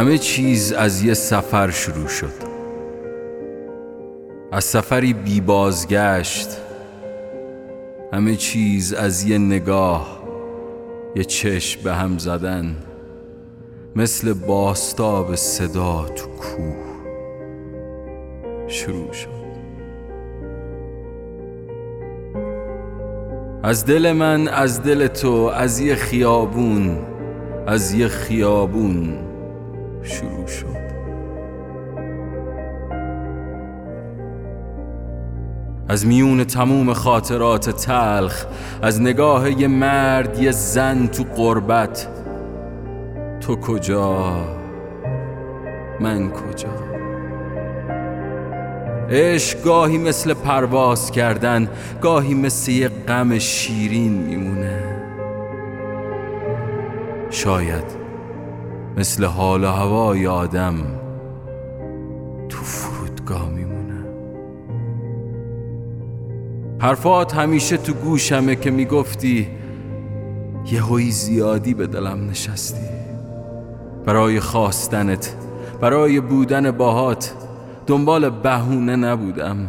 همه چیز از یه سفر شروع شد. از سفری بی بازگشت همه چیز از یه نگاه یه چشم به هم زدن مثل باستاب صدا تو کوه شروع شد. از دل من از دل تو از یه خیابون از یه خیابون. شروع شد. از میون تموم خاطرات تلخ از نگاه یه مرد یه زن تو قربت. تو کجا؟ من کجا؟ عشق گاهی مثل پرواز کردن گاهی مثل یه غم شیرین میمونه. شاید مثل حال و هوای آدم تو فرودگاه میمونه. حرفات همیشه تو گوشمه که می‌گفتی یه هوی زیادی به دلم نشستی. برای خواستنت برای بودن باهات دنبال بهونه نبودم.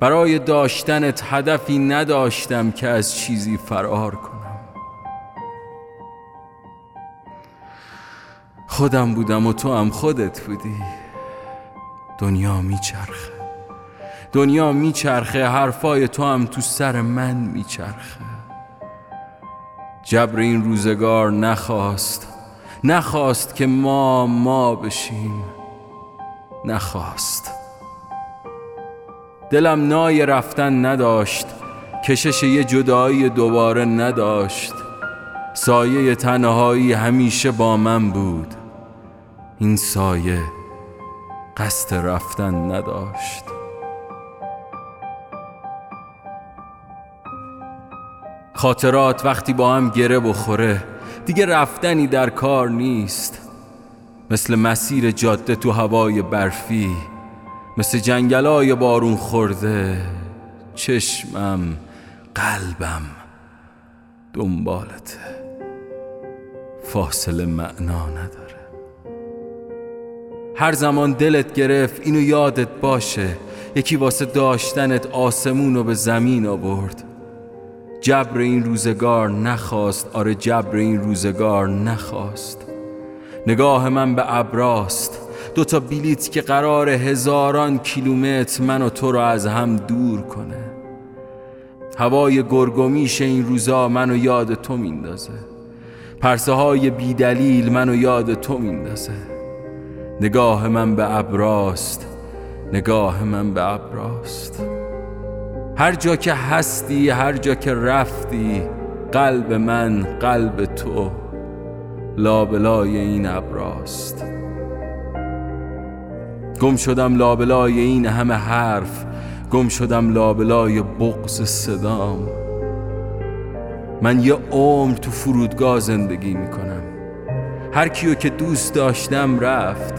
برای داشتنت هدفی نداشتم که از چیزی فرار کنم. خودم بودم و تو هم خودت بودی. دنیا میچرخه. دنیا میچرخه حرفای تو هم تو سر من میچرخه. جبر این روزگار نخواست. نخواست که ما ما بشیم. نخواست. دلم نای رفتن نداشت. کشش یه جدایی دوباره نداشت. سایه تنهایی همیشه با من بود. این سایه قصد رفتن نداشت. خاطرات وقتی با هم گره بخوره دیگه رفتنی در کار نیست. مثل مسیر جاده تو هوای برفی مثل جنگلای بارون خورده چشمم قلبم دنبالته. فاصله معنا نداره. هر زمان دلت گرفت اینو یادت باشه. یکی واسه داشتنت آسمون رو به زمین آورد. جبر این روزگار نخواست. آره جبر این روزگار نخواست. نگاه من به ابراست. دو تا بلیت که قرار هزاران کیلومتر من و تو رو از هم دور کنه. هوای گرگومیش این روزا منو یاد تو میندازه. پرسه های بیدلیل منو یاد تو میندازه. نگاه من به ابراست نگاه من به ابراست. هر جا که هستی هر جا که رفتی قلب من قلب تو. لابلای این ابراست. گم شدم لابلای این همه حرف گم شدم لابلای بغز صدام. من یه عمر تو فرودگاه زندگی می‌کنم. هر کیو که دوست داشتم رفت.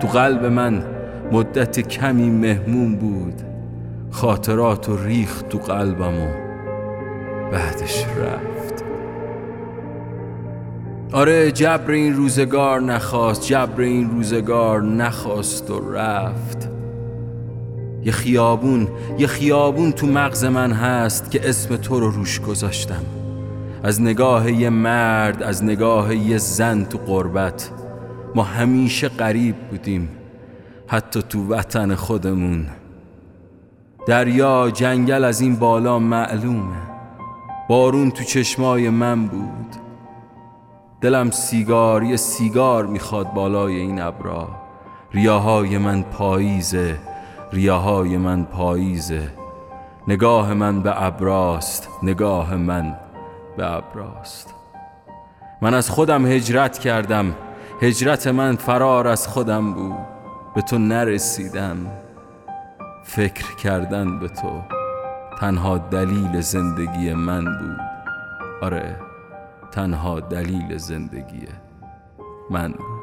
تو قلب من مدت کمی مهمون بود. خاطرات و ریخت تو قلبم و بعدش رفت. آره جبر این روزگار نخواست. جبر این روزگار نخواست و رفت. یه خیابون یه خیابون تو مغز من هست که اسم تو رو روش گذاشتم. از نگاه یه مرد از نگاه یه زن تو قربت ما همیشه قریب بودیم حتی تو وطن خودمون. دریا جنگل از این بالا معلومه. بارون تو چشمای من بود. دلم سیگار یه سیگار می‌خواد بالای این ابرا. ریاهای من پاییزه. ریاهای من پاییزه. نگاه من به ابراست نگاه من به ابراست. من از خودم هجرت کردم هجرت من فرار از خودم بود. به تو نرسیدم فکر کردن به تو تنها دلیل زندگی من بود. آره تنها دلیل زندگی من بود.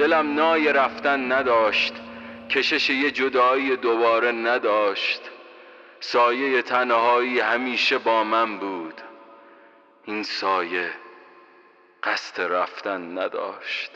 دلم نای رفتن نداشت کشش یه جدایی دوباره نداشت. سایه تنهایی همیشه با من بود. این سایه قصد رفتن نداشت.